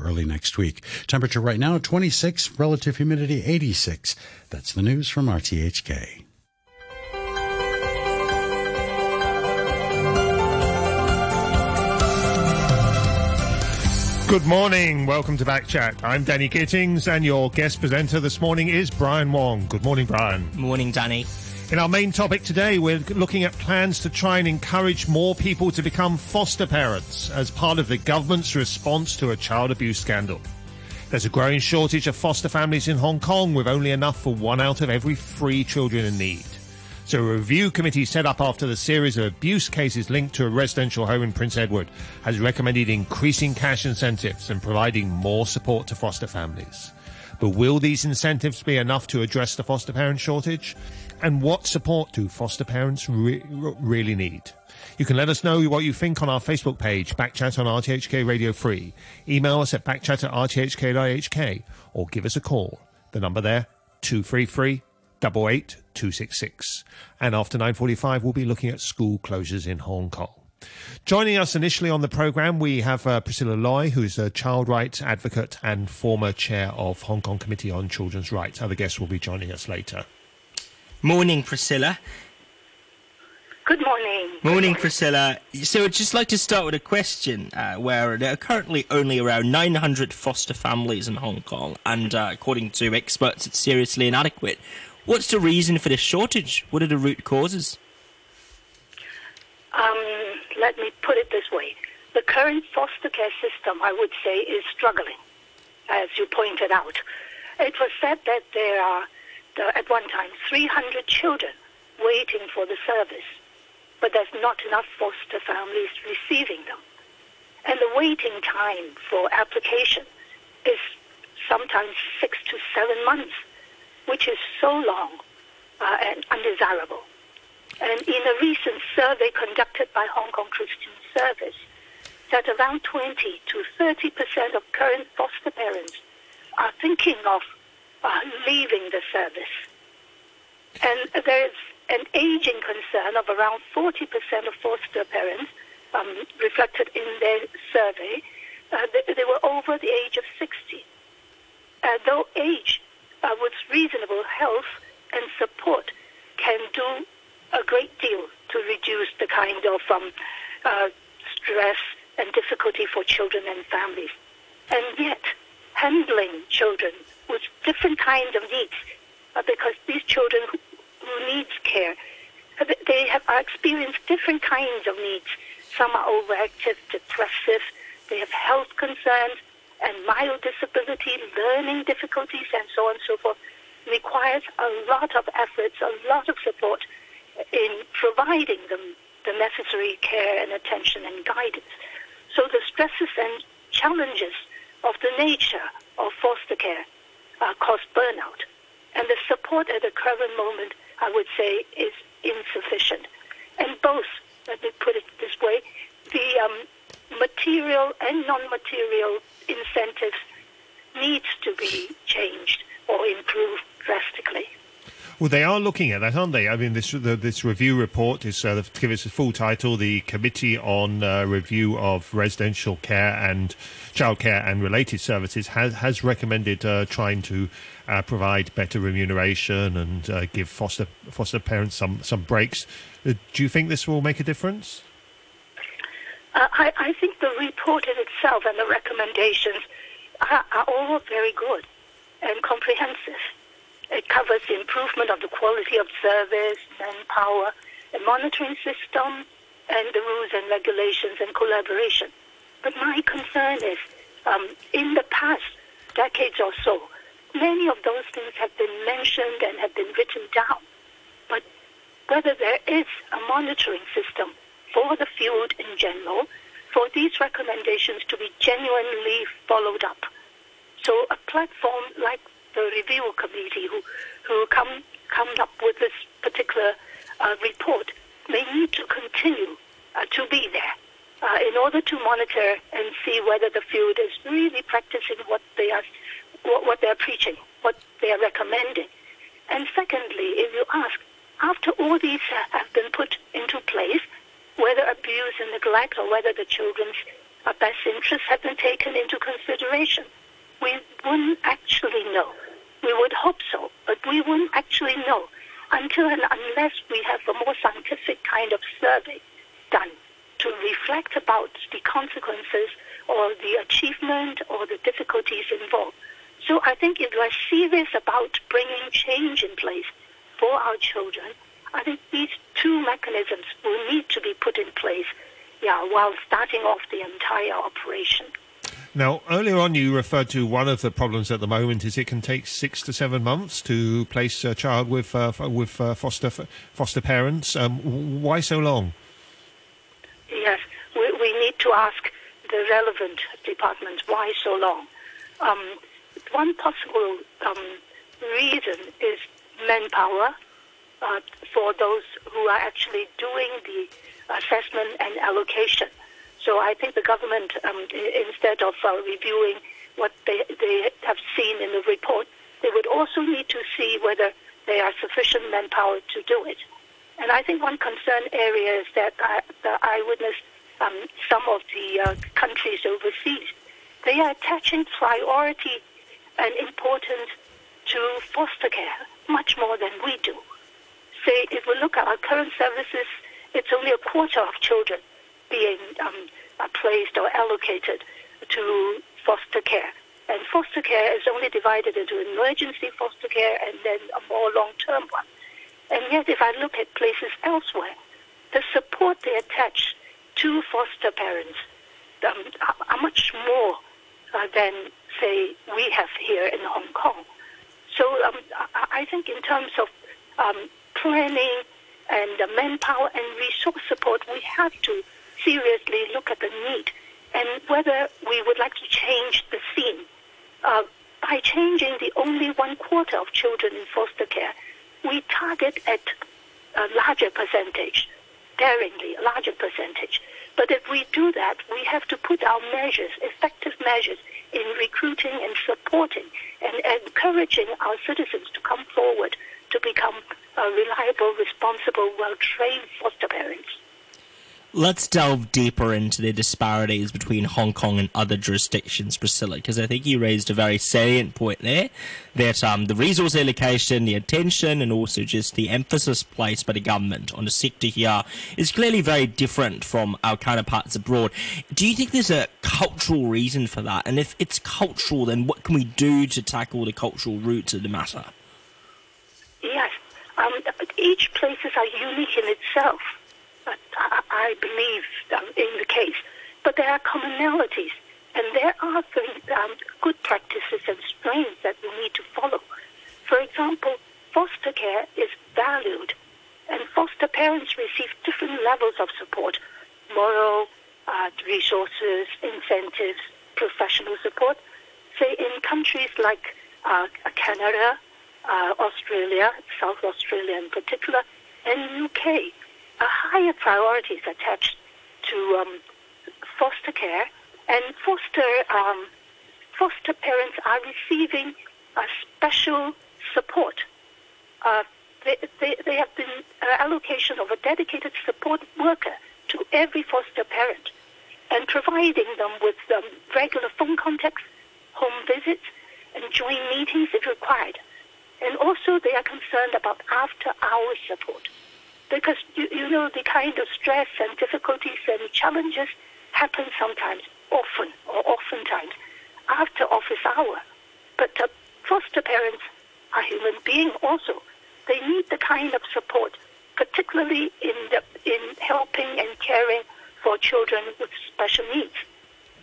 early next week. Temperature right now 26, relative humidity 86. That's the news from RTHK. Good morning. Welcome to Backchat. I'm Danny Gittings, and your guest presenter this morning is Brian Wong. Good morning, Brian. Morning, Danny. In our main topic today, we're looking at plans to try and encourage more people to become foster parents as part of the government's response to a child abuse scandal. There's a growing shortage of foster families in Hong Kong with only enough for one out of every three children in need. So a review committee set up after the series of abuse cases linked to a residential home in Prince Edward has recommended increasing cash incentives and providing more support to foster families. But will these incentives be enough to address the foster parent shortage? And what support do foster parents re- really need? You can let us know what you think on our Facebook page, Backchat on RTHK Radio 3. Email us at backchat at rthk.hk or give us a call. The number there, 233 266. And after 9.45, we'll be looking at school closures in Hong Kong. Joining us initially on the programme, we have uh, Priscilla Lui, who's a child rights advocate and former chair of Hong Kong Committee on Children's Rights. Other guests will be joining us later. Morning, Priscilla. Good morning. Morning, Priscilla. So I'd just like to start with a question uh, where there are currently only around 900 foster families in Hong Kong, and uh, according to experts, it's seriously inadequate. What's the reason for this shortage? What are the root causes? Um, let me put it this way. The current foster care system, I would say, is struggling, as you pointed out. It was said that there are at one time 300 children waiting for the service, but there's not enough foster families receiving them. And the waiting time for application is sometimes six to seven months, which is so long uh, and undesirable. And in a recent survey conducted by Hong Kong Christian Service, that around 20 to 30 percent of current foster parents are thinking of uh, leaving the service. And there's an aging concern of around 40% of foster parents um, reflected in their survey. Uh, they, they, were over the age of 60. Uh, though age uh, with reasonable health and support can do a great deal to reduce the kind of um, uh, stress and difficulty for children and families. And yet, handling children with different kinds of needs, uh, because these children who, who needs care, uh, they have experienced different kinds of needs. Some are overactive, depressive, they have health concerns and mild disability, learning difficulties, and so on and so forth. Requires a lot of efforts, a lot of support in providing them the necessary care and attention and guidance. So the stresses and challenges of the nature of foster care uh, cause burnout. And the support at the current moment, I would say, is insufficient. And both, let me put it this way, the um, material and non-material incentives needs to be changed or improved drastically. Well, they are looking at that, aren't they? I mean, this the, this review report is uh, to give a full title: the Committee on uh, Review of Residential Care and Childcare and Related Services has has recommended uh, trying to uh, provide better remuneration and uh, give foster foster parents some some breaks. Uh, do you think this will make a difference? I, I think the report in itself and the recommendations are, are all very good and comprehensive. It covers the improvement of the quality of service, manpower, the monitoring system, and the rules and regulations and collaboration. But my concern is, um, in the past decades or so, many of those things have been mentioned and have been written down. But whether there is a monitoring system for the field in general, for these recommendations to be genuinely followed up. So a platform like the review committee who, who come, come up with this particular uh, report may need to continue uh, to be there uh, in order to monitor and see whether the field is really practicing what they are, what, what they are preaching, what they are recommending. And secondly, if you ask, after all these have been put into place, whether abuse and neglect or whether the children's our best interests have been taken into consideration. We wouldn't actually know. We would hope so, but we wouldn't actually know until and unless we have a more scientific kind of survey done to reflect about the consequences or the achievement or the difficulties involved. So I think if we're serious about bringing change in place for our children, I think these two mechanisms will need to be put in place yeah, while starting off the entire operation. Now, earlier on, you referred to one of the problems at the moment is it can take six to seven months to place a child with uh, with uh, foster foster parents. Um, why so long? Yes, we, we need to ask the relevant departments why so long. Um, one possible um, reason is manpower uh, for those who are actually doing the assessment and allocation. So I think the government, um, instead of uh, reviewing what they, they have seen in the report, they would also need to see whether there are sufficient manpower to do it. And I think one concern area is that I, that witnessed um, some of the uh, countries overseas. They are attaching priority and importance to foster care much more than we do. Say, if we look at our current services, it's only a quarter of children being um, placed or allocated to foster care. And foster care is only divided into emergency foster care and then a more long-term one. And yet, if I look at places elsewhere, the support they attach to foster parents um, are, much more uh, than, say, we have here in Hong Kong. So um, I, think in terms of um, planning and uh, manpower and resource support, we have to seriously look at the need and whether we would like to change the scene. Uh, by changing the only one quarter of children in foster care, we target at a larger percentage, daringly, a larger percentage. But if we do that, we have to put our measures, effective measures, in recruiting and supporting and encouraging our citizens to come forward to become uh, reliable, responsible, well-trained foster parents. Let's delve deeper into the disparities between Hong Kong and other jurisdictions, Priscilla, because I think you raised a very salient point there that um, the resource allocation, the attention, and also just the emphasis placed by the government on the sector here is clearly very different from our counterparts abroad. Do you think there's a cultural reason for that? And if it's cultural, then what can we do to tackle the cultural roots of the matter? Yes, um, each places are unique in itself. I, believe um, in the case. But there are commonalities, and there are um, good practices and strains that we need to follow. For example, foster care is valued, and foster parents receive different levels of support moral, uh, resources, incentives, professional support. Say in countries like uh, Canada, uh, Australia, South Australia in particular, and UK, a higher priority is attached to um, foster care, and foster um, foster parents are receiving a special support. Uh, they, they, they have been uh, allocation of a dedicated support worker to every foster parent and providing them with um, regular phone contacts, home visits, and joint meetings if required. And also they are concerned about after-hours support because you, you know the kind of stress and difficulties and challenges happen sometimes, often or oftentimes after office hour. But uh, foster parents are human beings also. They need the kind of support, particularly in the, in helping and caring for children with special needs.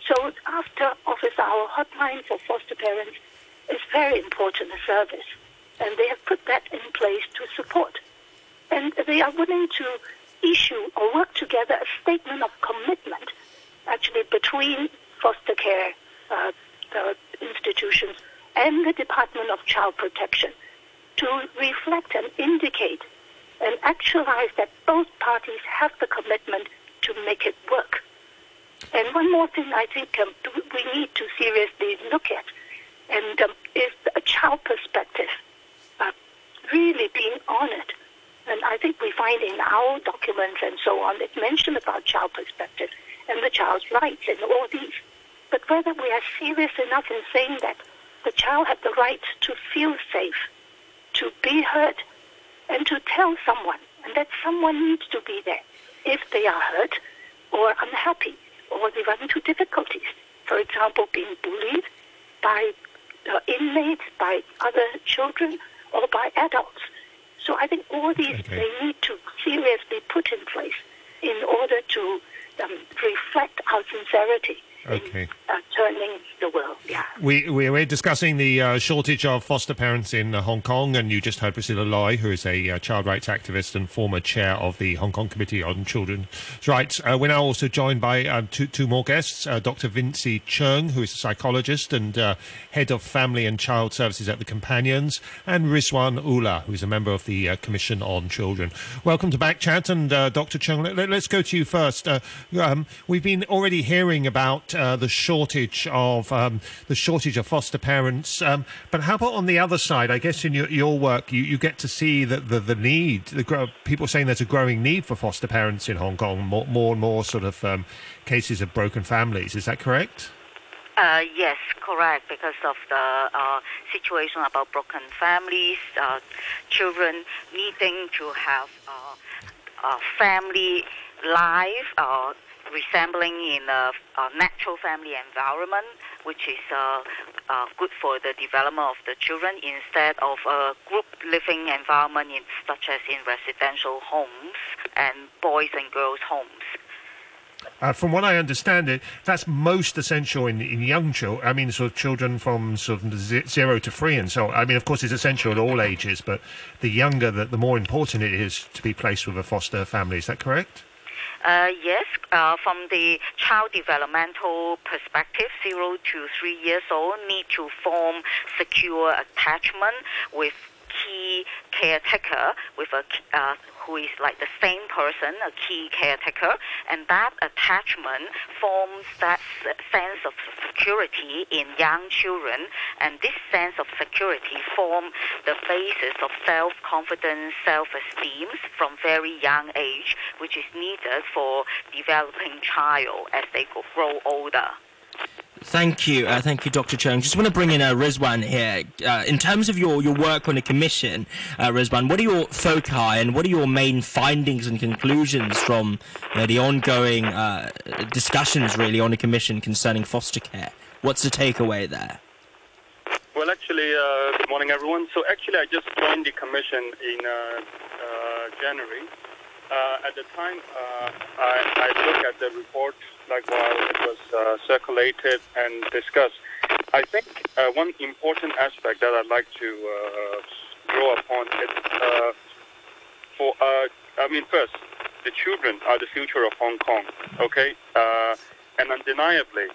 So after office hour hotline for foster parents is very important a service, and they have put that in place to support and they are willing to issue or work together a statement of commitment, actually between foster care uh, institutions and the Department of Child Protection, to reflect and indicate and actualize that both parties have the commitment to make it work. And one more thing I think um, we need to seriously look at, and um, is a child perspective uh, really being honored and I think we find in our documents and so on, it mentioned about child perspective and the child's rights and all these. But whether we are serious enough in saying that the child has the right to feel safe, to be heard, and to tell someone, and that someone needs to be there if they are hurt or unhappy or they run into difficulties. For example, being bullied by uh, inmates, by other children, or by adults. So I think all these okay. they need to seriously put in place in order to um, reflect our sincerity okay. uh, turning the world. Yeah. We, we were discussing the uh, shortage of foster parents in uh, Hong Kong, and you just heard Priscilla Lui, who is a uh, child rights activist and former chair of the Hong Kong Committee on Children's Rights. Uh, we're now also joined by um, two, two more guests uh, Dr. Vincy Cheung, who is a psychologist and head of family and child services at the Companions, and Rizwan Ullah, who is a member of the Commission on Children. Welcome to Backchat, and Dr. Cheung, let, us go to you first. Um, we've been already hearing about uh, the shortage of um, the shortage of foster parents. Um, but how about on the other side? I guess in your, your work, you, you get to see that the, the need, the people saying there's a growing need for foster parents in Hong Kong, more, more and more sort of um, cases of broken families. Is that correct? Uh, yes, correct. Because of the uh, situation about broken families, uh, children needing to have uh, a family life, uh, resembling in a, a natural family environment, which is uh, uh, good for the development of the children instead of a group living environment in, such as in residential homes and boys and girls homes. Uh, from what I understand, it that's most essential in, in young children. I mean, sort of children from sort of zero to three, and so. On. I mean, of course, it's essential at all ages, but the younger, the, the more important it is to be placed with a foster family. Is that correct? Uh, yes, uh, from the child developmental perspective, zero to three years old need to form secure attachment with key caretaker with a uh, who is like the same person, a key caretaker, and that attachment forms that sense of security in young children, and this sense of security form the basis of self-confidence, self-esteem from very young age, which is needed for developing child as they grow older. Thank you, uh, thank you, Dr. Cheung. Just want to bring in uh, Rizwan here. Uh, in terms of your, your work on the commission, uh, Rizwan, what are your foci and what are your main findings and conclusions from the ongoing uh, discussions, really, on the commission concerning foster care? What's the takeaway there? Well, actually, uh, good morning, everyone. So, actually, I just joined the commission in January. At the time, I, I looked at the report like while it was uh, circulated and discussed. I think uh, one important aspect that I'd like to uh, draw upon is uh, for, uh, I mean, first, the children are the future of Hong Kong, okay? Uh, and undeniably,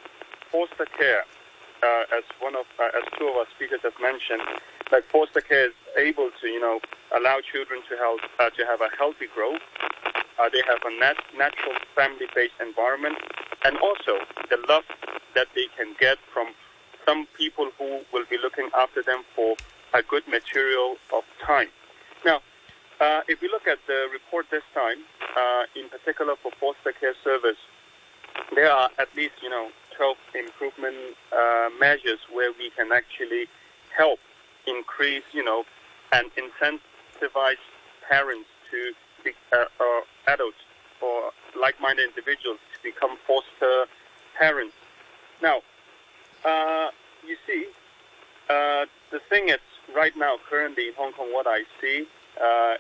foster care, as one of, as two of our speakers have mentioned, like foster care is able to, you know, allow children to have, to have a healthy growth, uh, they have a nat- natural family-based environment, and also the love that they can get from some people who will be looking after them for a good material of time. Now, uh, if we look at the report this time, uh, in particular for foster care service, there are at least you know 12 improvement uh, measures where we can actually help increase you know and incentivize parents to uh, uh, adults or like-minded individuals to become foster parents. Now, uh, you see, uh, the thing is, right now, currently in Hong Kong, what I see, uh,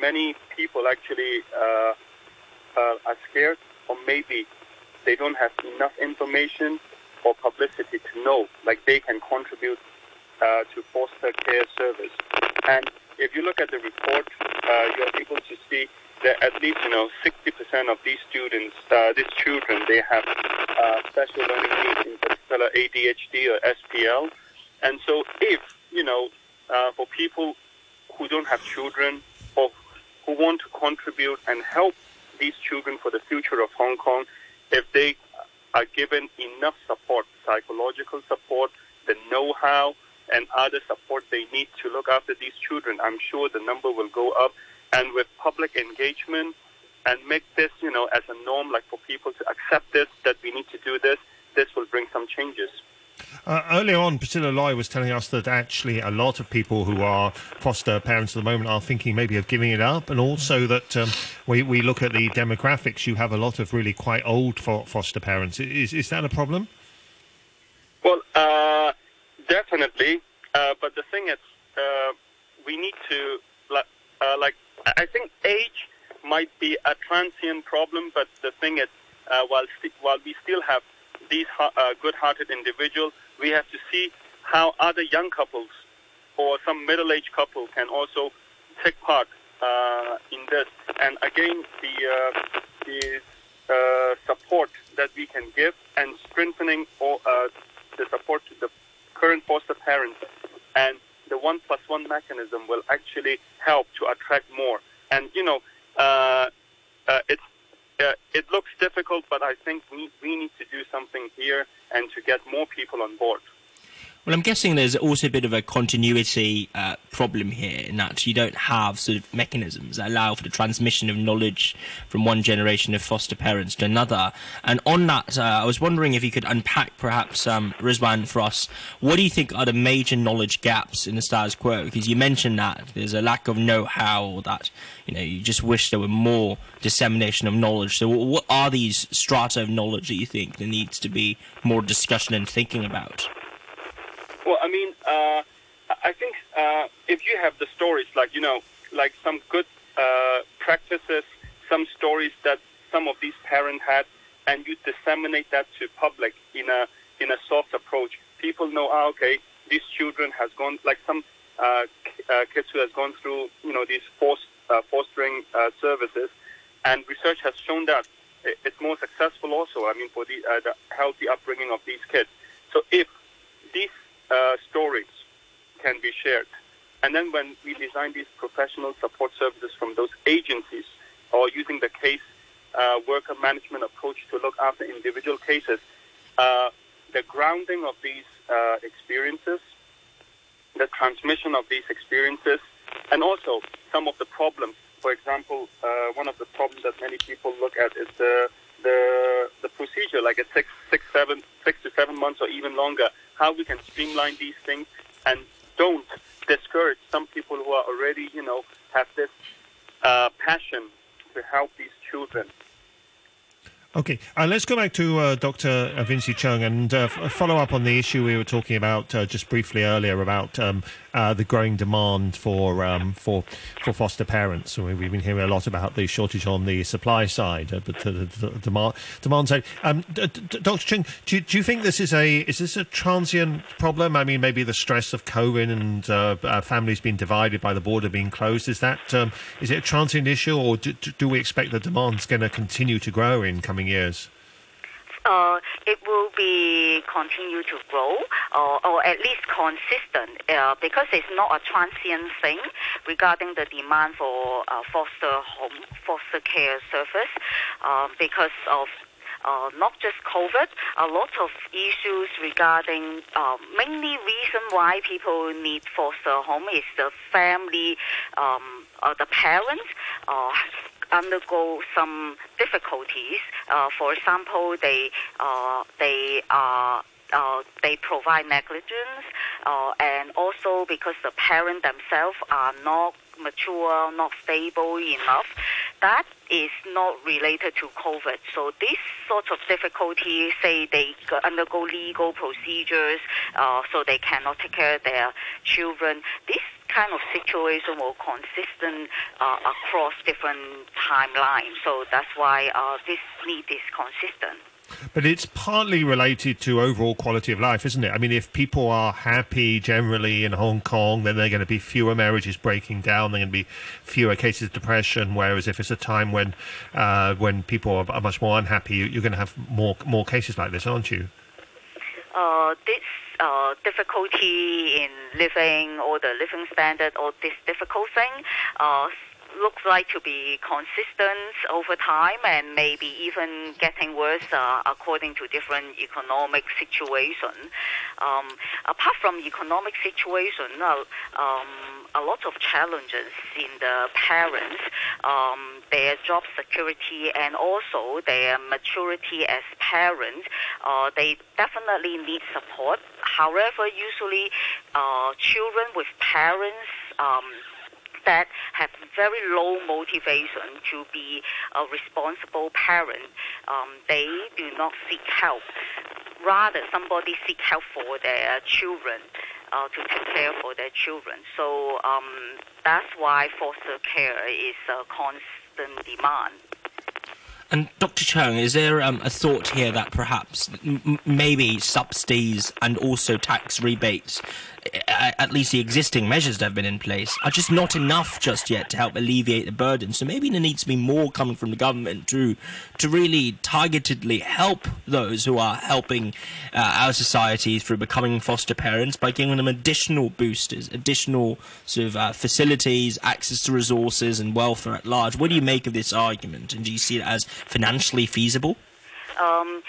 many people actually uh, are scared, or maybe they don't have enough information or publicity to know, like they can contribute to foster care service. And if you look at the report, uh, you're able to see that at least you know 60% of these students, uh, these children, they have uh, special learning needs, in particular ADHD or SPL. And so, if you know, uh, for people who don't have children or who want to contribute and help these children for the future of Hong Kong, if they are given enough support, psychological support, the know-how, and other support they need to look after these children, I'm sure the number will go up. And with public engagement and make this, you know, as a norm, like for people to accept this, that we need to do this, this will bring some changes. Uh, earlier on, Priscilla Lui was telling us that actually a lot of people who are foster parents at the moment are thinking maybe of giving it up, and also that um, we, we look at the demographics, you have a lot of really quite old foster parents. Is, is that a problem? Well, uh, definitely. Uh, but the thing is, uh, we need to, like, uh, like, I think age might be a transient problem, but the thing is, uh, while, st- while we still have these uh, good-hearted individuals, we have to see how other young couples or some middle-aged couple can also take part uh, in this. And again, the, the support that we can give and strengthening all, the support to the current foster parents and the one plus one mechanism will actually help to attract more. And you know, uh, uh, it's uh, it looks difficult, but I think we we need to do something here and to get more people on board. Well, I'm guessing there's also a bit of a continuity uh, problem here in that you don't have sort of mechanisms that allow for the transmission of knowledge from one generation of foster parents to another. And on that, uh, I was wondering if you could unpack perhaps, um, Rizwan, for us, what do you think are the major knowledge gaps in the status quo? Because you mentioned that there's a lack of know-how, that you know you just wish there were more dissemination of knowledge. So, what are these strata of knowledge that you think there needs to be more discussion and thinking about? Well, I mean, uh, I think uh, if you have the stories, like you know, like some good uh, practices, some stories that some of these parents had, and you disseminate that to public in a in a soft approach, people know, ah, okay, these children has gone like some uh, uh, kids who has gone through, you know, these forced, uh, fostering uh, services, and research has shown that it's more successful also. I mean, for the, uh, the healthy upbringing of these kids. So if these uh, stories can be shared. And then when we design these professional support services from those agencies or using the case uh, worker management approach to look after individual cases, uh, the grounding of these uh, experiences, the transmission of these experiences, and also some of the problems. For example, uh, one of the problems that many people look at is the the the procedure, like a six, six, seven, six to seven months or even longer how we can streamline these things and don't discourage some people who are already, you know, have this uh, passion to help these children. Okay, uh, let's go back to uh, Dr. Vincy Chung and uh, f- follow up on the issue we were talking about uh, just briefly earlier about um, uh, the growing demand for um, for for foster parents. So we've been hearing a lot about the shortage on the supply side, uh, the, the, the, demand demand side. Um, d- d- Dr. Chung, do, do you think this is a is this a transient problem? I mean, maybe the stress of COVID and families being divided by the border being closed is that um, is it a transient issue, or do, do we expect the demand's going to continue to grow in coming coming years? Uh, it will be continue to grow or, or at least consistent uh, because it's not a transient thing regarding the demand for uh, foster home foster care service uh, because of uh, not just COVID, a lot of issues regarding uh, mainly reason why people need foster home is the family, um, uh, the parents uh, undergo some difficulties. Uh, for example, they uh, they are uh, they provide negligence, uh, and also because the parents themselves are not mature, not stable enough. That is not related to COVID. So this sort of difficulty, say they undergo legal procedures, uh, so they cannot take care of their children. This kind of situation will consistent uh, across different timelines. So that's why uh, this need is consistent. But it's partly related to overall quality of life, isn't it? I mean, if people are happy generally in Hong Kong, then there are going to be fewer marriages breaking down. There are going to be fewer cases of depression. Whereas if it's a time when uh, when people are, much more unhappy, you're going to have more more cases like this, aren't you? Uh, this uh, difficulty in living or the living standard or this difficult thing uh, looks like to be consistent over time and maybe even getting worse uh, according to different economic situation. Um, apart from economic situation, uh, um, a lot of challenges in the parents, um, their job security and also their maturity as parents. Uh, they definitely need support. However, usually uh, children with parents um, that have very low motivation to be a responsible parent, um, they do not seek help. Rather, somebody seek help for their children. Uh, to take care for their children. So um, that's why foster care is a constant demand. And Dr. Chung, is there um, a thought here that perhaps m- maybe subsidies and also tax rebates at least the existing measures that have been in place are just not enough just yet to help alleviate the burden. So maybe there needs to be more coming from the government to to really targetedly help those who are helping uh, our society through becoming foster parents by giving them additional boosters, additional sort of uh, facilities, access to resources, and welfare at large. What do you make of this argument, and do you see it as financially feasible? Um,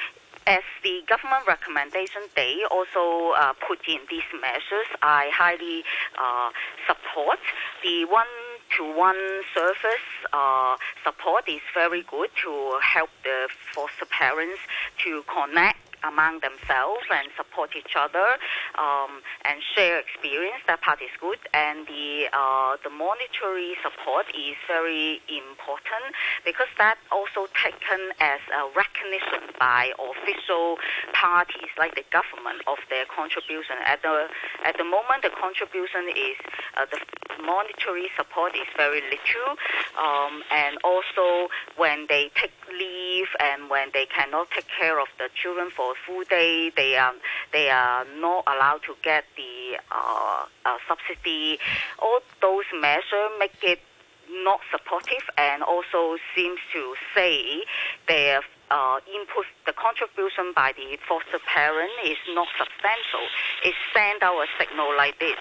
as the government recommendation, they also uh, put in these measures. I highly uh, support the one-to-one service uh, support is very good to help the foster parents to connect among themselves and support each other um, and share experience. That part is good, and the uh, the monetary support is very important because that also taken as a recognition by official parties like the government of their contribution. At the at the moment, the contribution is uh, the monetary support is very little, um, and also when they take leave and when they cannot take care of the children for full day, they are they are not allowed to get the uh, uh, subsidy. All those measures make it not supportive and also seems to say their uh, input, the contribution by the foster parent is not substantial. It sends out a signal like this.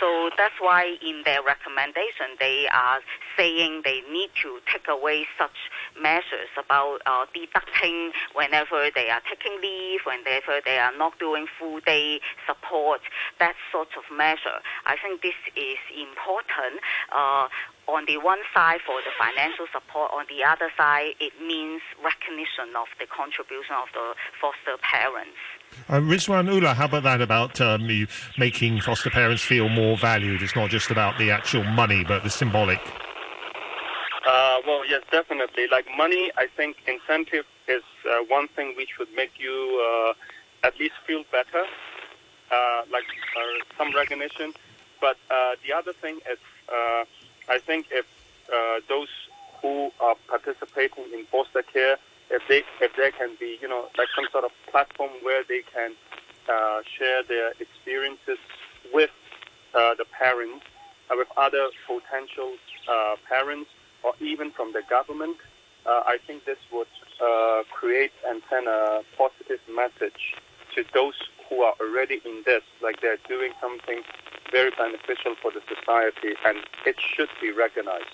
So that's why in their recommendation they are saying they need to take away such measures about uh, deducting whenever they are taking leave, whenever they are not doing full day support, that sort of measure. I think this is important. Uh, on the one side for the financial support, on the other side it means recognition of the contribution of the foster parents. Uh, Rizwan Ullah, how about that about um, you making foster parents feel more valued? It's not just about the actual money, but the symbolic. Uh, well, yes, definitely. Like money, I think incentive is uh, one thing which would make you uh, at least feel better, uh, like uh, some recognition. But uh, the other thing is, I think if those who are participating in foster care if they if there can be you know like some sort of platform where they can uh, share their experiences with uh, the parents, uh, with other potential uh, parents, or even from the government, uh, I think this would uh, create and send a positive message to those who are already in this, like they're doing something very beneficial for the society, and it should be recognized.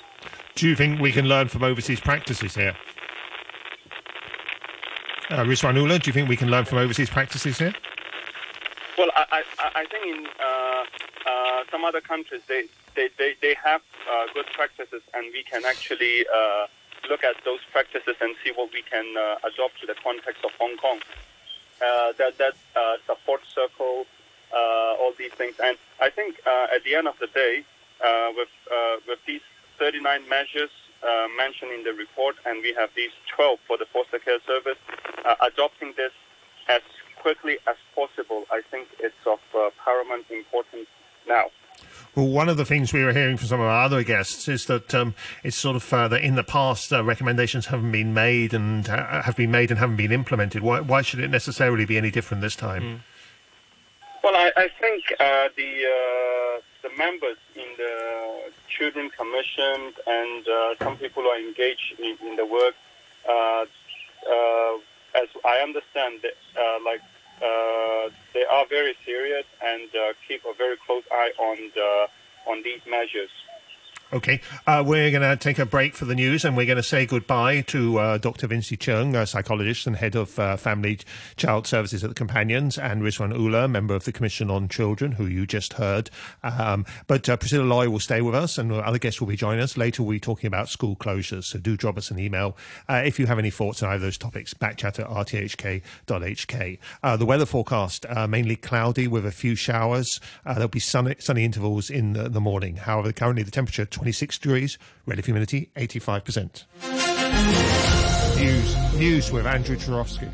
Do you think we can learn from overseas practices here? Uh, Rizwan do you think we can learn from overseas practices here? Well, I, I, I think in uh, uh, some other countries they, they, they, they have uh, good practices, and we can actually uh, look at those practices and see what we can uh, adopt to the context of Hong Kong. Uh, that that uh, support circle, all these things, and I think uh, at the end of the day, uh, with uh, with these 39 measures uh, mentioned in the report, and we have these 12 for the foster care service. Uh, adopting this as quickly as possible, I think it's of uh, paramount importance now. Well, one of the things we were hearing from some of our other guests is that um, it's sort of uh, that in the past uh, recommendations haven't been made and uh, have been made and haven't been implemented. Why, why, should it necessarily be any different this time? Mm. Well, I, I think uh, the uh, the members in the Children Commission and uh, some people who are engaged in, in the work, uh, uh, as I understand, uh, like they are very serious and keep a very close eye on the on these measures. Okay, uh, we're going to take a break for the news and we're going to say goodbye to uh, Dr. Vincy Cheung, a psychologist and head of uh, family child services at the Companions, and Rizwan Ullah, member of the Commission on Children, who you just heard. Um, but uh, Priscilla Lui will stay with us and other guests will be joining us. Later, we'll be talking about school closures. So do drop us an email uh, if you have any thoughts on either of those topics. Backchat at rthk.hk. Uh, the weather forecast mainly cloudy with a few showers. there'll be sunny, sunny intervals in the, the morning. However, currently the temperature 26 degrees, relative humidity 85%. News, news with Andrew Charovsky.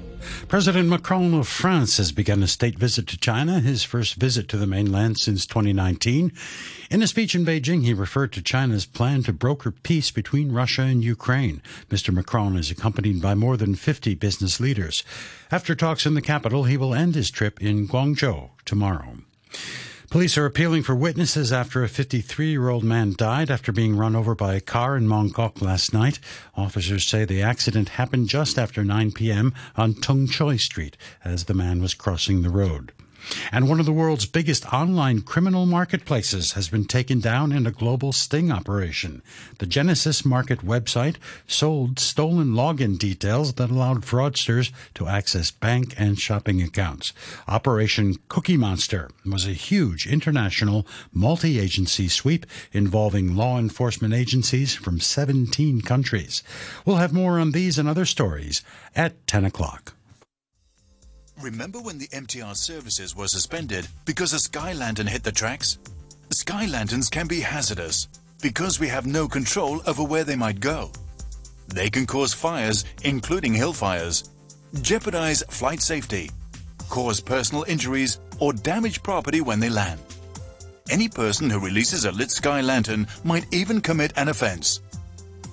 President Macron of France has begun a state visit to China, his first visit to the mainland since 2019. In a speech in Beijing, he referred to China's plan to broker peace between Russia and Ukraine. Mr. Macron is accompanied by more than 50 business leaders. After talks in the capital, he will end his trip in Guangzhou tomorrow. Police are appealing for witnesses after a 53 year old man died after being run over by a car in Mongkok last night. Officers say the accident happened just after 9 p.m. on Tung Choi Street as the man was crossing the road. And one of the world's biggest online criminal marketplaces has been taken down in a global sting operation. The Genesis Market website sold stolen login details that allowed fraudsters to access bank and shopping accounts. Operation Cookie Monster was a huge international multi agency sweep involving law enforcement agencies from 17 countries. We'll have more on these and other stories at 10 o'clock. Remember when the MTR services were suspended because a sky lantern hit the tracks? Sky lanterns can be hazardous because we have no control over where they might go. They can cause fires, including hill fires, jeopardize flight safety, cause personal injuries, or damage property when they land. Any person who releases a lit sky lantern might even commit an offense.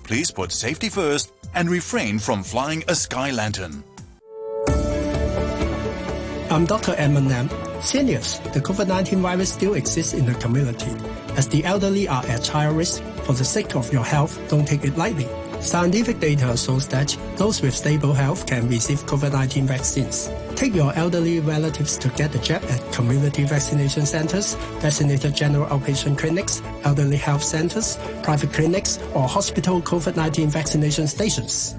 Please put safety first and refrain from flying a sky lantern. I'm Dr. Edmund Lam. Seniors, the COVID-19 virus still exists in the community. As the elderly are at higher risk, for the sake of your health, don't take it lightly. Scientific data shows that those with stable health can receive COVID-19 vaccines. Take your elderly relatives to get the jab at community vaccination centers, designated general outpatient clinics, elderly health centers, private clinics, or hospital COVID-19 vaccination stations.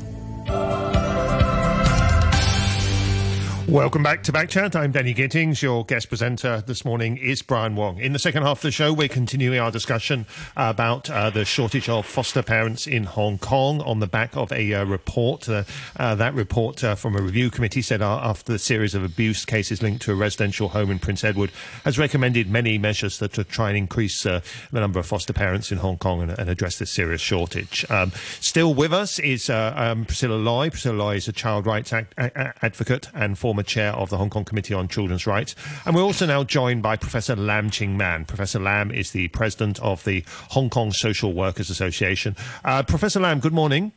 Welcome back to Backchat. I'm Danny Gittings. Your guest presenter this morning is Brian Wong. In the second half of the show, we're continuing our discussion about uh, the shortage of foster parents in Hong Kong on the back of a uh, report. Uh, uh that report uh, from a review committee said uh, after the series of abuse cases linked to a residential home in Prince Edward has recommended many measures to try and increase the number of foster parents in Hong Kong and, and address this serious shortage. Um, still with us is um, Priscilla Lui. Priscilla Lui is a child rights act- advocate and former former chair of the Hong Kong Committee on Children's Rights. And we're also now joined by Professor Lam Ching Man. Professor Lam is the president of the Hong Kong Social Workers Association. Uh, Professor Lam, good morning.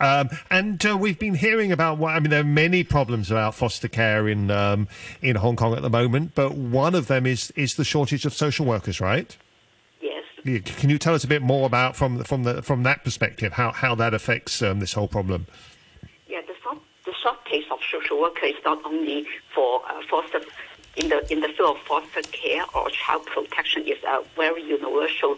Um, and uh, we've been hearing about what I mean. There are many problems about foster care in um, in Hong Kong at the moment, but one of them is is the shortage of social workers, right? Yes. Can you tell us a bit more about from from the from that perspective how how that affects um, this whole problem? Shortage of social workers is not only for uh, foster in the in the field of foster care or child protection is a very universal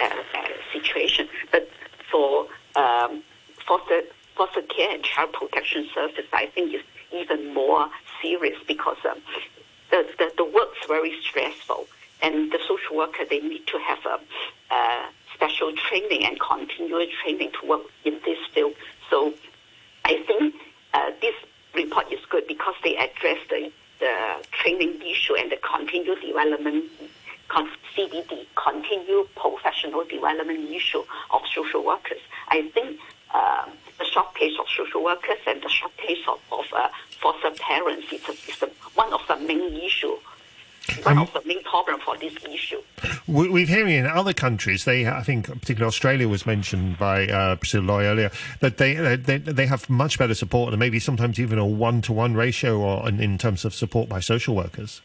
uh, uh, situation, but for um, foster foster care and child protection services, I think is even more serious because um, the, the the work's very stressful, and the social worker they need to have a, a special training and continuous training to work in this field. So I think uh, this report is good because they address the, the training issue and the continued development, CPD, continued professional development issue of social workers. I think um, the shortage of social workers and the shortage of, of uh, foster parents is, a, is a, one of the main issues one of the main problem for this issue. We're hearing in other countries, they, I think, particularly Australia was mentioned by uh, Priscilla Lui earlier, that they, they they have much better support and maybe sometimes even a one to one ratio or in, in, terms of support by social workers.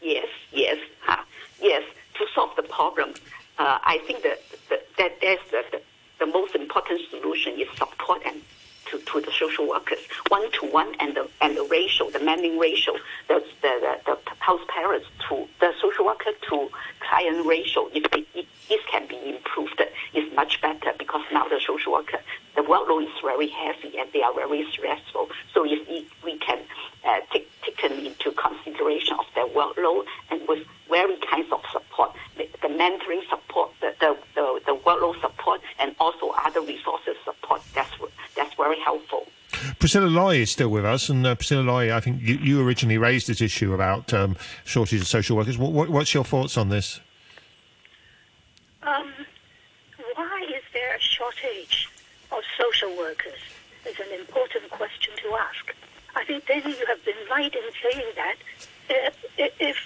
Yes, yes, huh. yes. To solve the problem, uh, I think that, that, that there's the, the, the most important solution is support and to, to the social workers, one to one, and the and the ratio, the manning ratio, the the, the, the house parents to the social worker to client ratio, if they, this can be improved, is much better because now the social worker, the workload is very heavy and they are very stressful. So if we can uh, take taken into consideration of their workload and with very kinds of support, the, mentoring support, the, the, the, the workload support, and also other resources support, that's, that's very helpful. Priscilla Lui is still with us, and uh, Priscilla Lui, I think you, you, originally raised this issue about um, shortage of social workers. What, what's your thoughts on this? Um, why is there a shortage of social workers? Is an important question to ask. I think then you have been right in saying that if, if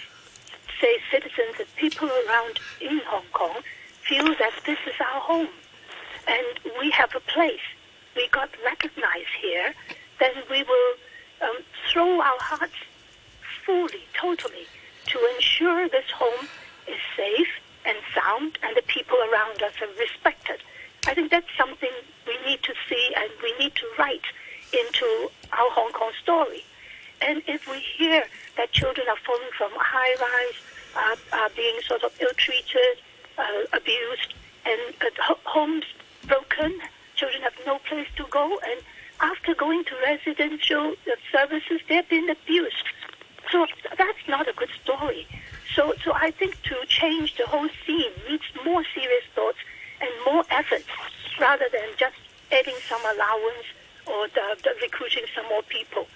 say, citizens and people around in Hong Kong feel that this is our home and we have a place, we got recognized here, then we will um, throw our hearts fully, totally, to ensure this home is safe and sound and the people around us are respected. I think that's something we need to see and we need to write into our Hong Kong story. And if we hear that children are falling from high rise, uh, are being sort of ill-treated, uh, abused, and uh, homes broken, children have no place to go, and after going to residential uh, services, they've been abused. So that's not a good story. So, so I think to change the whole scene needs more serious thoughts and more efforts rather than just adding some allowance or the, the recruiting some more people.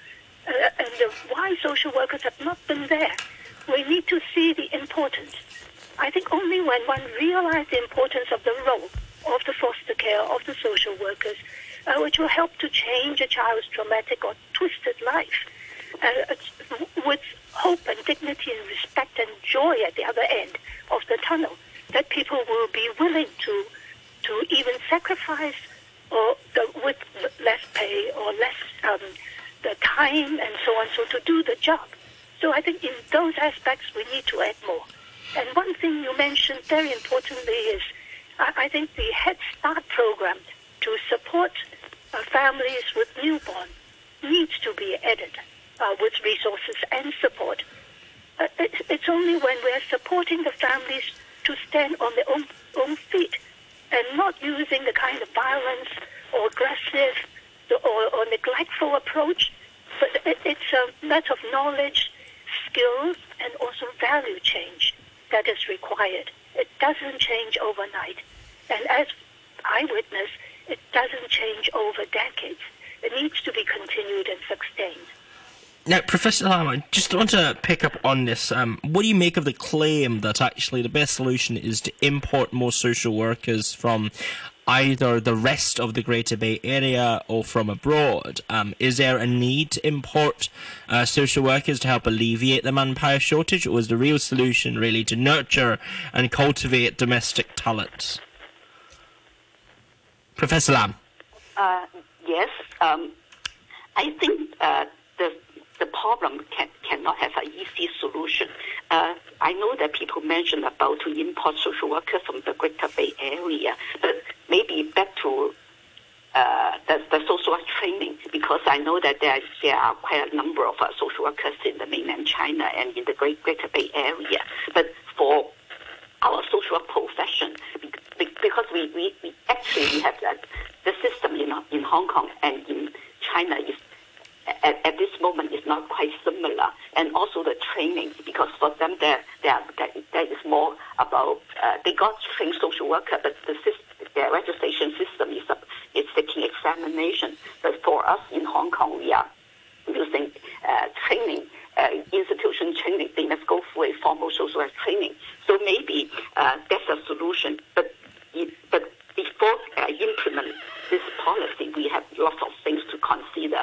Uh, and the, why social workers have not been there. We need to see the importance. I think only when one realizes the importance of the role of the foster care, of the social workers, uh, which will help to change a child's traumatic or twisted life, uh, with hope and dignity and respect and joy at the other end of the tunnel, that people will be willing to to even sacrifice or the, with less pay or less um, the time and so on, so to do the job. So I think in those aspects we need to add more. And one thing you mentioned very importantly is I, I think the Head Start program to support uh, families with newborn needs to be added uh, with resources and support. Uh, it, it's only when we're supporting the families to stand on their own, own feet and not using the kind of violence or aggressive or, or neglectful approach, but it, it's a matter of knowledge, skills, and also value change that is required. It doesn't change overnight. And as I witness, it doesn't change over decades. It needs to be continued and sustained. Lam, I just want to pick up on this. Um, what do you make of the claim that actually the best solution is to import more social workers from either the rest of the Greater Bay Area or from abroad? Um, is there a need to import uh, social workers to help alleviate the manpower shortage, or is the real solution really to nurture and cultivate domestic talent? Professor Lam. Uh, yes, um, I think uh, the problem can, cannot have an easy solution. Uh, I know that people mentioned about to import social workers from the Greater Bay Area, but maybe back to uh, the, the social work training because I know that there, there are quite a number of uh, social workers in the mainland China and in the Great Greater Bay Area. But for our social work profession, because we, we, we actually have that, the system in, in Hong Kong and in China is at, at, this moment is not quite similar. And also the training, because for them, there, there, there is more about, uh, they got trained social worker, but the system, their registration system is, a, is taking examination. But for us in Hong Kong, we are using uh, training, uh, institution training. They must go through a formal social work training. So maybe uh, that's a solution. But, but before uh, implement this policy, we have lots of things to consider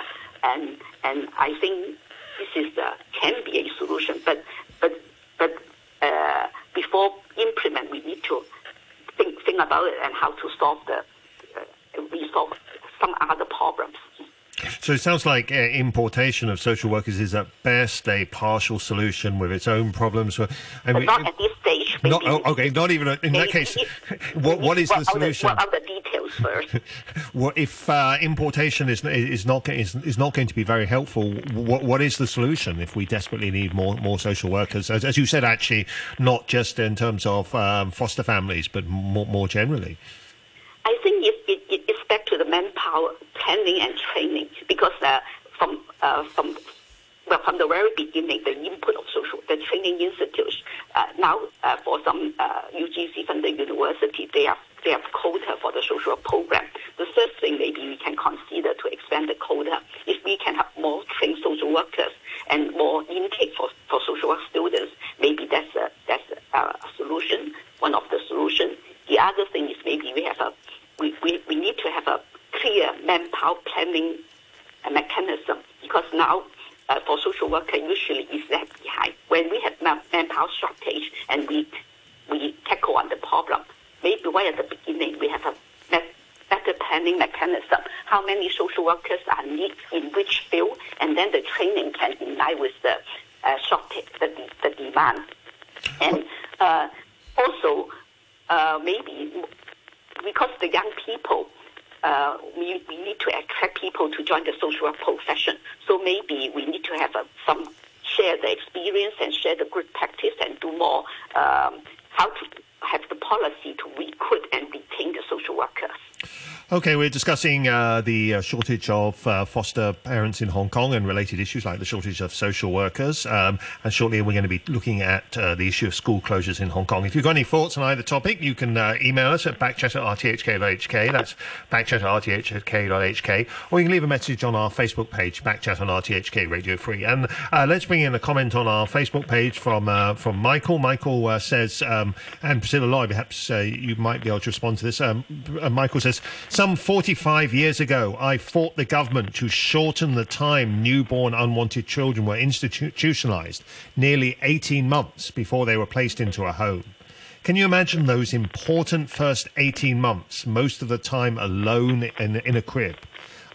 and and I think this is uh, can be a solution. But but but uh, before implement, we need to think think about it and how to solve the uh, resolve some other problems. So it sounds like uh, importation of social workers is at best a partial solution with its own problems. I but not at this stage. Not, oh, okay, not even in that case. what, what is the solution? what are the details first? what if uh, importation is is not is, is not going to be very helpful? What what is the solution if we desperately need more more social workers? As, as you said, actually, not just in terms of um, foster families, but more more generally. I think it, it, it's back the manpower planning and training because uh, from uh, from well from the very beginning the input of social the training institutes uh, now uh, for some uh, UGC the university they have they have quota for the social program. The first thing maybe we can consider to expand the quota if we can have more trained social workers and more intake for, for social work students. Maybe that's a that's a, a solution. One of the solutions. The other thing is maybe we have a we, we, we need to have a clear manpower planning mechanism because now uh, for social worker usually is left behind. When we have manpower shortage and we we tackle on the problem, maybe right at the beginning we have a better planning mechanism. How many social workers are needed in which field, and then the training can be in with the uh, shortage, the, the demand. And uh, also, uh, maybe because the young people, uh, we, we need to attract people to join the social work profession. So maybe we need to have a, some share the experience and share the good practice and do more um, how to have the policy to recruit and retain the social workers. Okay, we're discussing uh, the uh, shortage of uh, foster parents in Hong Kong and related issues like the shortage of social workers. Um, and shortly, we're going to be looking at uh, the issue of school closures in Hong Kong. If you've got any thoughts on either topic, you can uh, email us at backchat at rthk.hk. That's backchat at rthk.hk. Or you can leave a message on our Facebook page, Backchat on RTHK Radio 3. And let's bring in a comment on our Facebook page from from Michael. Michael says, um, and Priscilla Lui, perhaps you might be able to respond to this. Um, Michael says, some 45 years ago, I fought the government to shorten the time newborn unwanted children were institutionalized, nearly 18 months before they were placed into a home. Can you imagine those important first 18 months, most of the time alone in, in a crib?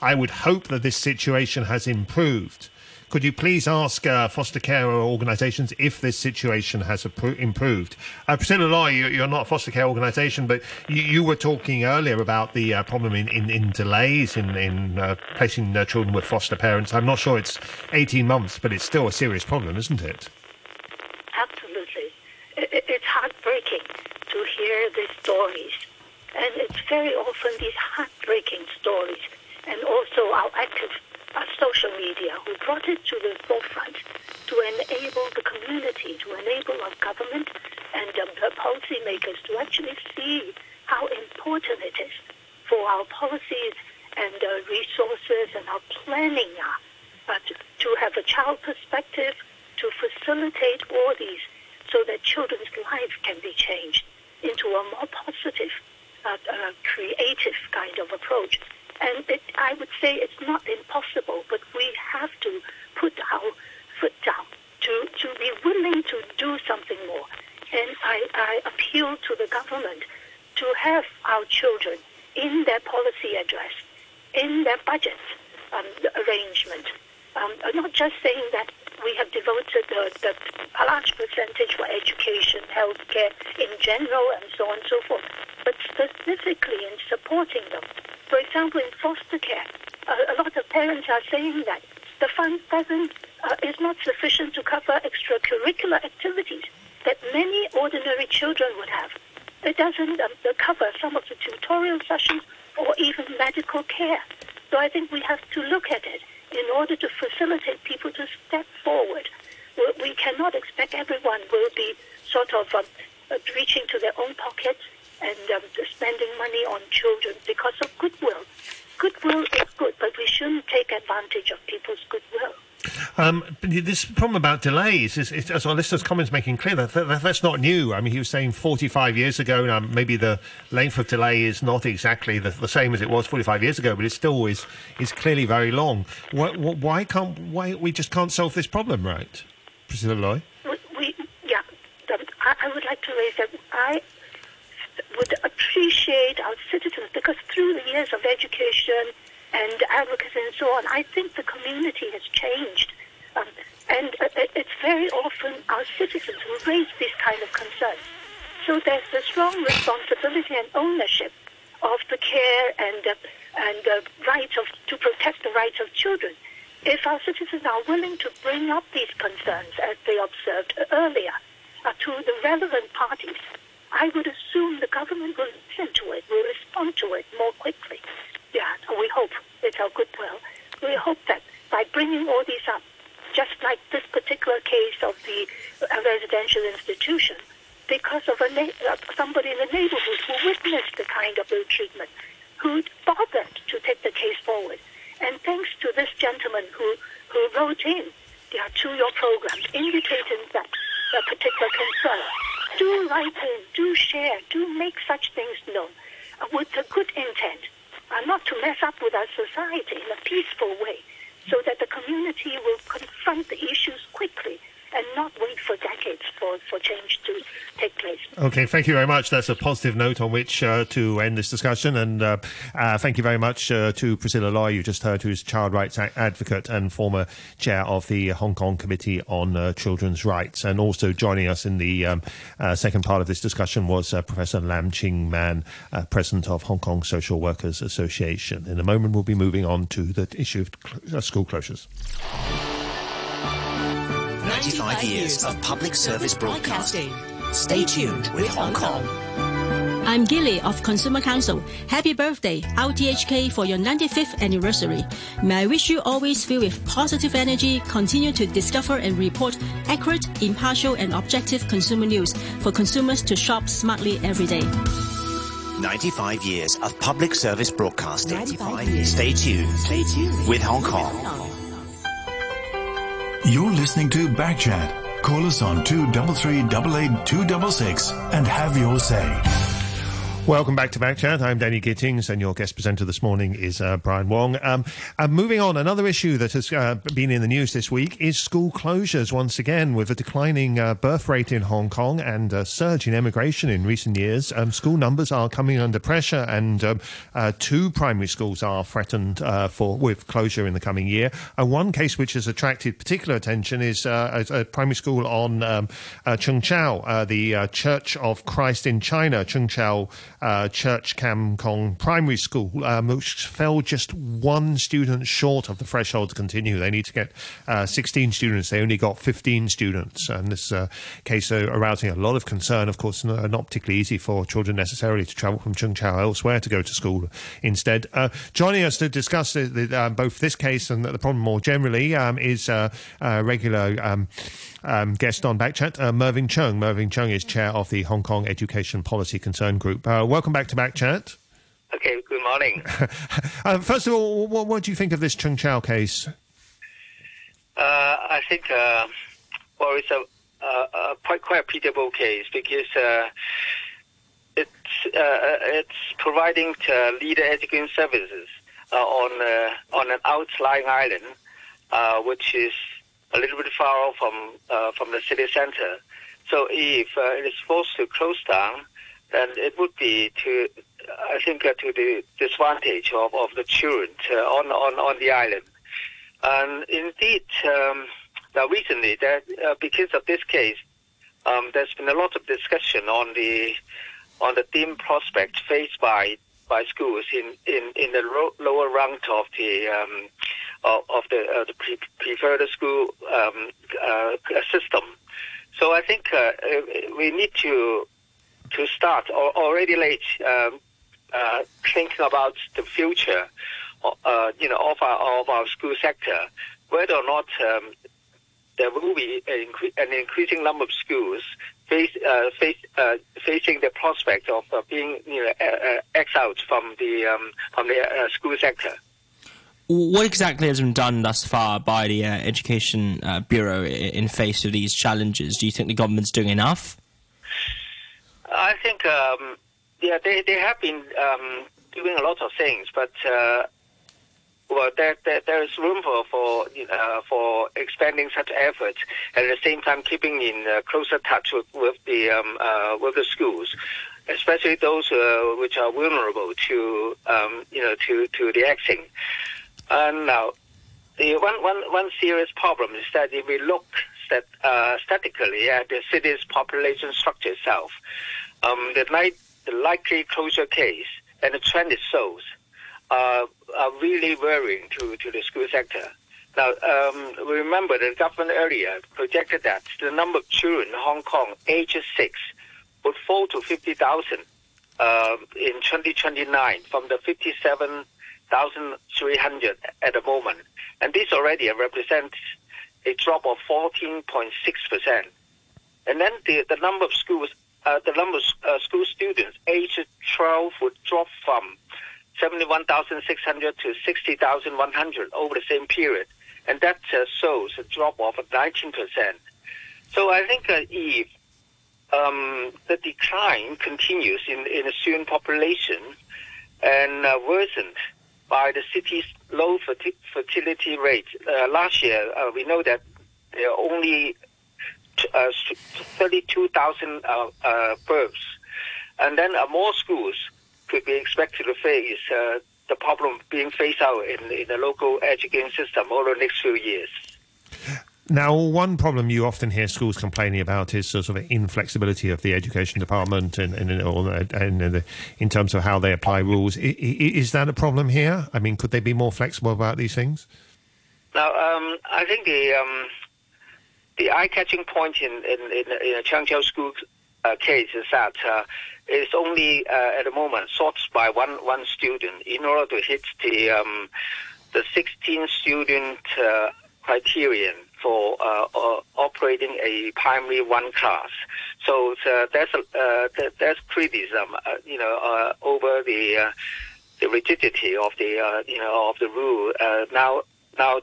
I would hope that this situation has improved. Could you please ask uh, foster care organisations if this situation has improved? Uh, Priscilla Lui, you're not a foster care organisation, but you, you, were talking earlier about the uh, problem in, in, in, delays in, in uh, placing uh, children with foster parents. I'm not sure it's 18 months, but it's still a serious problem, isn't it? Absolutely. It's heartbreaking to hear these stories. And it's very often these heartbreaking stories and also our active uh, social media who brought it to the forefront to enable the community, to enable our government and um, the policymakers to actually see how important it is for our policies and uh, resources and our planning uh, to, to have a child perspective, to facilitate all these so that children's lives can be changed into a more positive, uh, uh, creative kind of approach. And it, I would say it's not impossible, but we have to put our foot down to, to be willing to do something more. And I, I appeal to the government to have our children in their policy address, in their budget um, arrangement. Um, not just saying that we have devoted the, the, a large percentage for education, healthcare in general, and so on and so forth, but specifically in supporting them for example, in foster care, a, lot of parents are saying that the fund doesn't uh, is not sufficient to cover extracurricular activities that many ordinary children would have. It doesn't um, cover some of the tutorial sessions or even medical care. So I think we have to look at it in order to facilitate people to step forward. We cannot expect everyone will be sort of um, reaching to their own pockets and um, spending money on children because of goodwill. Goodwill is good, but we shouldn't take advantage of people's goodwill. Um, this problem about delays is, is, as our listeners' comments making clear, that, that, that's not new. I mean, he was saying 45 years ago, now maybe the length of delay is not exactly the, the, same as it was 45 years ago, but it still is, is clearly very long. Why, why can't why we just can't solve this problem, right, Priscilla Lui? We, we yeah, I, I would like to raise that I would appreciate our citizens because through the years of education and advocacy and so on. I think the community has changed. Um, and uh, it's very often our citizens who raise these kind of concerns. So there's a strong responsibility and ownership of the care and uh, and the rights of to protect the rights of children. If our citizens are willing to bring up these concerns as they observed earlier uh, to the relevant parties, I would government will listen to it, will respond to it more quickly. Yeah, we hope it's our goodwill. We hope that by bringing all these up, just like this particular case of the uh, residential institution, because of a na- uh, somebody in the neighborhood who witnessed the kind of ill treatment, who bothered to take the case forward. And thanks to this gentleman who, who wrote in yeah, to your program, indicating that a particular concern, do write do share, do make such things known uh, with a good intent, uh, not to mess up with our society in a peaceful way, so that the community will confront the issues quickly and not wait for decades for, for change to take place. Okay, thank you very much. That's a positive note on which uh, to end this discussion. And uh, uh, thank you very much uh, to Priscilla Lui, you just heard, who's child rights advocate and former chair of the Hong Kong Committee on uh, Children's Rights. And also joining us in the um, uh, second part of this discussion was Professor Lam Ching Man, president of Hong Kong Social Workers Association. In a moment, we'll be moving on to the issue of cl- school closures. 95 years of public service broadcasting. Stay tuned with Hong Kong. I'm Gilly of Consumer Council. Happy birthday, RTHK, for your 95th anniversary. May I wish you always filled with positive energy, continue to discover and report accurate, impartial, and objective consumer news for consumers to shop smartly every day. 95 years of public service broadcasting. Stay tuned. Stay tuned with Hong Kong. You're listening to Backchat. Call us on 233 and have your say. Welcome back to Backchat. I'm Danny Gittings, and your guest presenter this morning is uh, Brian Wong. Um, moving on, another issue that has uh, been in the news this week is school closures once again, with a declining uh, birth rate in Hong Kong and a surge in emigration in recent years. Um, school numbers are coming under pressure, and um, uh, two primary schools are threatened uh, for with closure in the coming year. one case which has attracted particular attention is a, a, primary school on um, Cheung Chau, the Church of Christ in China, Cheung Chau uh, Church Kam Kong Primary School, um, which fell just one student short of the threshold to continue. They need to get uh, 16 students. They only got 15 students. And this uh, case uh, arousing a lot of concern. Of course, not, particularly easy for children necessarily to travel from Cheung Chau elsewhere to go to school instead. Uh, joining us to discuss the, the, um, both this case and the problem more generally um, is uh, regular um, um, guest on Backchat, uh, Mervyn Cheung. Mervyn Cheung is chair of the Hong Kong Education Policy Concern Group. Uh, welcome back to Backchat. Okay, good morning. uh, first of all, what, what, do you think of this Cheung Chau case? Uh, I think, uh, well, it's a, a, quite quite a pitiable case because uh, it's it's providing leader education services on on an outlying island, which is a little bit far from uh, from the city center. So if uh, it is forced to close down, then it would be to, I think, uh, to the disadvantage of, of the children uh, on, on, on the island. And indeed, um, now recently, that uh, because of this case, um, there's been a lot of discussion on the on the dim prospect faced by by schools in in, in the lower rank of the um, of, of the, uh, the pre- preferred school um, uh, system. So I think uh, we need to to start already late um, uh, thinking about the future, uh, you know, of our of our school sector, whether or not um, there will be an increasing number of schools face, uh, face, uh, facing the prospect of uh, being you know, exiled from the um, from the school sector what exactly has been done thus far by the uh, Education uh, Bureau in face of these challenges? Do you think the government's doing enough? I think, um, yeah, they, they have been um, doing a lot of things, but uh, well, there, there, there is room for for uh, for expanding such efforts, and at the same time keeping in uh, closer touch with, with the um, uh, with the schools. especially those uh, which are vulnerable to um, you know to to the axing. And now, the one one one serious problem is that if we look stat, uh, statically at the city's population structure itself, um, the, night, the likely closure case and the trend it shows uh, are really worrying to, to the school sector. Now, um, remember the government earlier projected that the number of children in Hong Kong aged 6 would fall to 50,000 uh, in 2029 from the 57,300 at the moment. And this already represents a drop of 14.6%. And then the, the number of schools, uh, the number of uh, school students aged 12 would drop from 71,600 to 60,100 over the same period and that uh, shows a drop of 19%. So I think uh, if um, the decline continues in, in the student population and uh, worsened by the city's low fertility rate. Uh, last year, uh, we know that there are only uh, 32,000 births. And then more schools could be expected to face the problem being phased out in, in the local education system over the next few years. Now, one problem you often hear schools complaining about is sort of inflexibility of the education department and, in terms of how they apply rules. Is that a problem here? I mean, could they be more flexible about these things? Now, um, I think the um, the eye-catching point in in, in, in a school uh, case is that uh, it's only uh, at the moment sorted by one one student in order to hit the um, the 16 student uh, criterion for uh, operating a primary one class. So uh, there's uh, criticism, uh, you know, over the the rigidity of the you know of the rule now now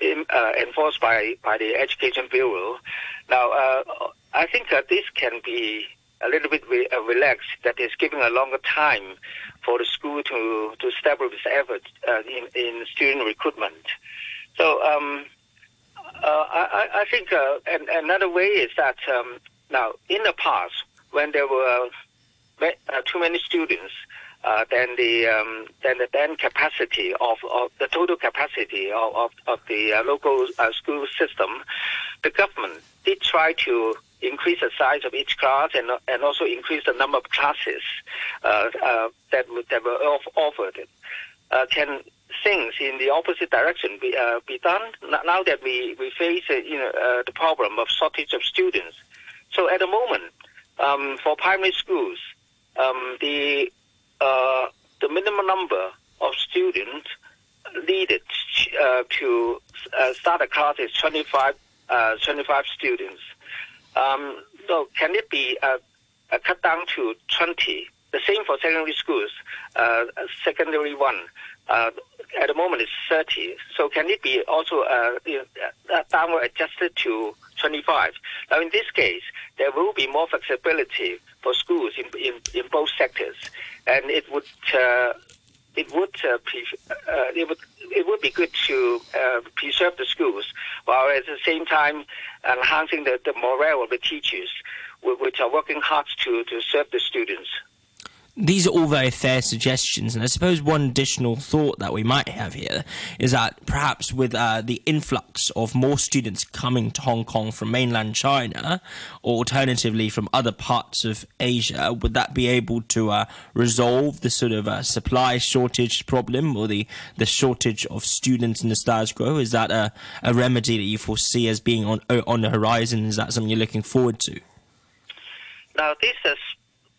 in, enforced by by the Education Bureau. Now I think that this can be a little bit re- uh, relaxed, that is giving a longer time for the school to, to establish effort uh, in, in student recruitment. So um, uh, I, I, think uh, and, another way is that um, now in the past, when there were uh, too many students, uh, then the um, then the then capacity of, of the total capacity of, of, of the uh, local uh, school system, the government did try to increase the size of each class and and also increase the number of classes uh, uh, that that were offered. Uh, can things in the opposite direction be uh, be done now that we we face uh, you know uh, the problem of shortage of students? So at the moment, um, for primary schools, um, the the minimum number of students needed to start a class is 25 25 students. Um, so can it be uh, uh, cut down to 20? The same for secondary schools. Uh, secondary one uh, at the moment it's 30. So can it be also uh, uh, downward adjusted to 25? Now in this case, there will be more flexibility for schools in, in, in both sectors, and it would it would uh, uh, it would it would be good to uh, preserve the schools, while at the same time enhancing the, the morale of the teachers, which are working hard to, to serve the students these are all very fair suggestions, and I suppose one additional thought that we might have here is that perhaps with uh, the influx of more students coming to Hong Kong from mainland China, or alternatively from other parts of Asia, would that be able to uh, resolve the sort of uh, supply shortage problem or the, the shortage of students in the status quo? Is that a, a remedy that you foresee as being on on the horizon? Is that something you're looking forward to? Now, this is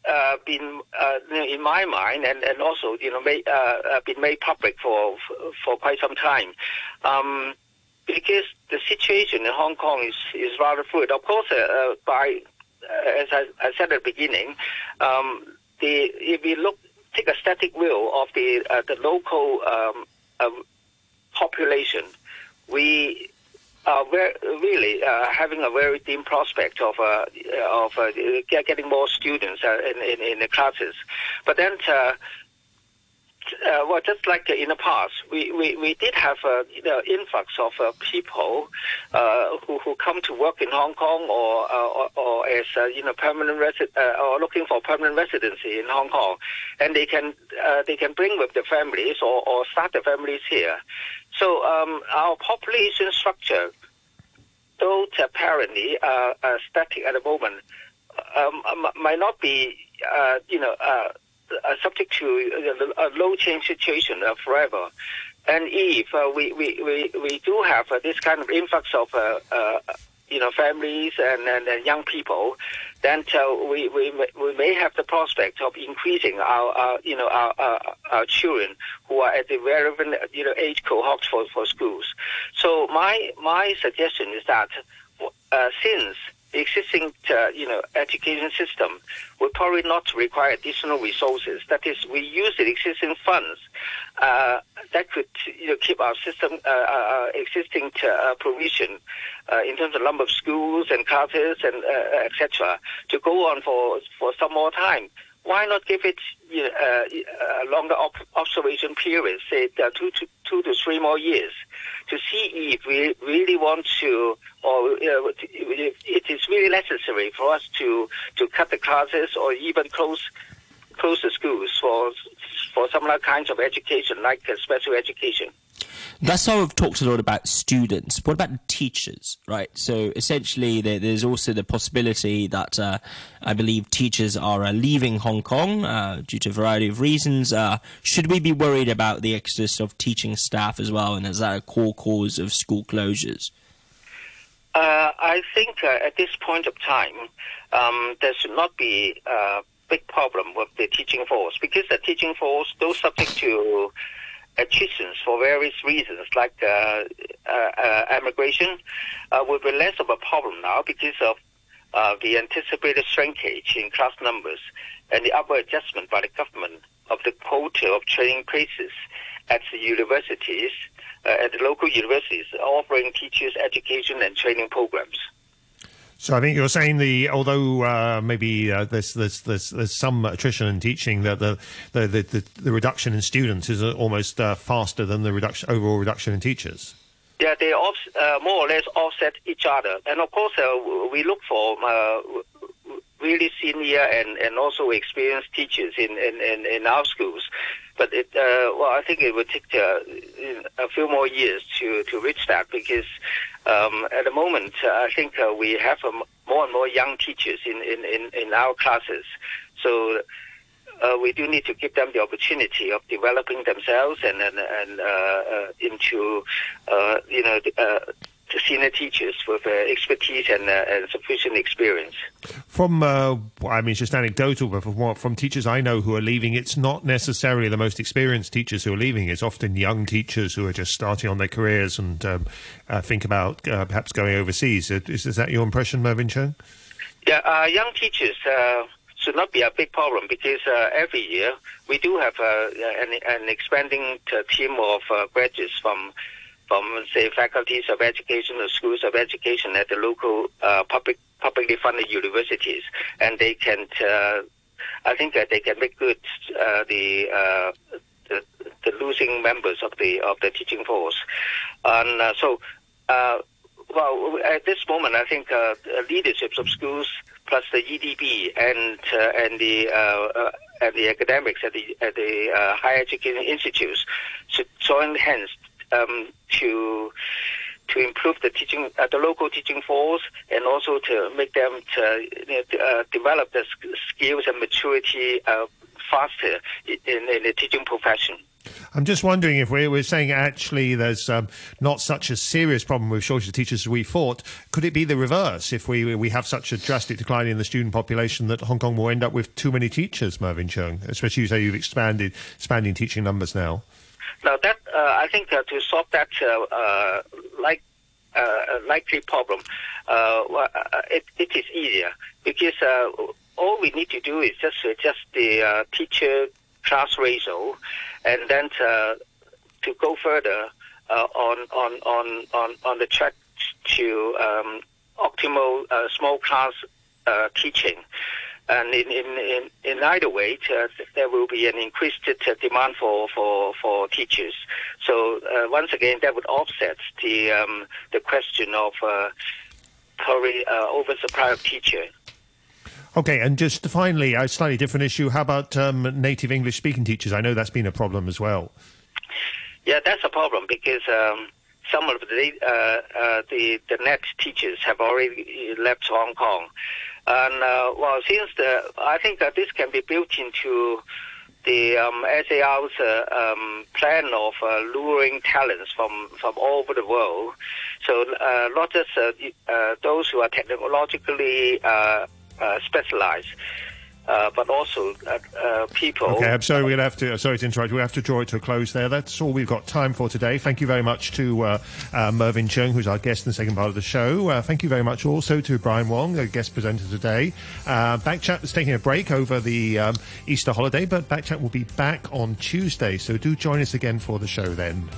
uh, been uh, in my mind and, and also you know made, uh, uh been made public for for quite some time. Um, because the situation in Hong Kong is, is rather fluid. Of course, uh, uh, by as I, I, said at the beginning, um, the if we look take a static view of the the local um, population, we uh, really uh, having a very dim prospect of uh, of uh, getting more students uh, in, in, in the classes. But then uh, well, just like in the past, we, we, we did have a you know, influx of people who, who come to work in Hong Kong or or, or as you know permanent uh, or looking for permanent residency in Hong Kong, and they can they can bring with their families or, or start their families here. So um, our population structure, though apparently uh, uh, static at the moment, um, m- might not be uh, you know. Uh, uh, subject to a low change situation uh, forever. And if uh, we, we, we, we do have uh, this kind of influx of uh, uh, you know families and, and, and young people, then uh, we, we we may have the prospect of increasing our, our you know our, our, our children who are at the relevant you know age cohorts for, for schools. So my my suggestion is that uh, since the existing, uh, you know, education system will probably not require additional resources. That is, we use the existing funds uh, that could, you know, keep our system uh, uh existing uh, provision uh, in terms of number of schools and classes and etc. to go on for for some more time why not give it you know, uh, a longer op- observation period, say uh, two to two to three more years, to see if we really want to, or uh, it is really necessary for us to to cut the classes or even close close the schools for for some kinds of education, like uh, special education. That's how we've talked a lot about students. What about teachers, right? So essentially, there, there's also the possibility that uh, I believe teachers are uh, leaving Hong Kong uh, due to a variety of reasons. Uh, should we be worried about the exodus of teaching staff as well, and is that a core cause of school closures? Uh, I think uh, at this point of time, um, there should not be big problem with the teaching force because the teaching force, those subject to attritions for various reasons, like uh, uh, uh, emigration, uh, will be less of a problem now because of uh, the anticipated shrinkage in class numbers and the upward adjustment by the government of the quota of training places at the universities, uh, at the local universities, offering teachers education and training programs. So I think you're saying the although uh, maybe uh, there's, there's there's there's some attrition in teaching that the the, the, the reduction in students is almost uh, faster than the reduction overall reduction in teachers. Yeah, they uh, more or less offset each other, and of course uh, we look for uh, really senior and, and also experienced teachers in, in, in, in our schools. But it, uh, well, I think it would take uh, a few more years to, to reach that because um, at the moment, uh, I think uh, we have um, more and more young teachers in, in, in, in our classes. So uh, we do need to give them the opportunity of developing themselves and and, and uh, uh, into uh, you know senior teachers with uh, expertise and, uh, and, sufficient experience. From, uh, I mean, it's just anecdotal, but from, from teachers I know who are leaving, it's not necessarily the most experienced teachers who are leaving. It's often young teachers who are just starting on their careers and um, uh, think about uh, perhaps going overseas. Is, is, that your impression, Mervyn Cheung? Yeah, uh, young teachers should not be a big problem because uh, every year we do have uh, an, an, expanding team of uh, graduates from from, say, faculties of education or schools of education at the local uh, public publicly funded universities, and they can, uh, I think that they can make good uh, the, uh, the, the losing members of the of the teaching force, and uh, so. Uh, well, at this moment, I think leaderships of schools plus the EDB and and the and the academics at the at the higher education institutes should join hands um, to to improve the teaching, uh, the local teaching force, and also to make them to, uh, develop the skills and maturity uh, faster in, in, the teaching profession. I'm just wondering if we're, we're saying actually there's um, not such a serious problem with shortage of teachers as we thought. Could it be the reverse if we we have such a drastic decline in the student population that Hong Kong will end up with too many teachers, Mervyn Cheung? Especially you say you've expanded expanding teaching numbers now. Now that uh, I think uh, to solve that uh, uh like uh, likely problem, uh, it, it is easier because all we need to do is just adjust the teacher class ratio, and then to, to go further on, on on on on the track to um, optimal small class teaching. And in, in, in, in either way, uh, there will be an increased uh, demand for, for, for teachers. So uh, once again, that would offset the, um, the question of uh, probably uh, oversupply of teacher. Okay, and just finally, a slightly different issue. How about um, native English speaking teachers? I know that's been a problem as well. Yeah, that's a problem because um, some of the uh, uh, the the net teachers have already left Hong Kong, and uh, well, since the I think that this can be built into the um, SAR's uh, um, plan of uh, luring talents from, from all over the world. So uh, not just uh, uh, those who are technologically uh, uh, specialized, uh, but also uh, uh, people. Okay, I'm sorry we'll have to. Sorry to interrupt. We'll have to draw it to a close there. That's all we've got time for today. Thank you very much to uh, uh, Mervyn Cheung, who's our guest in the second part of the show. Uh, thank you very much also to Brian Wong, a guest presenter today. Uh, Backchat is taking a break over the um, Easter holiday, but Backchat will be back on Tuesday. So do join us again for the show then.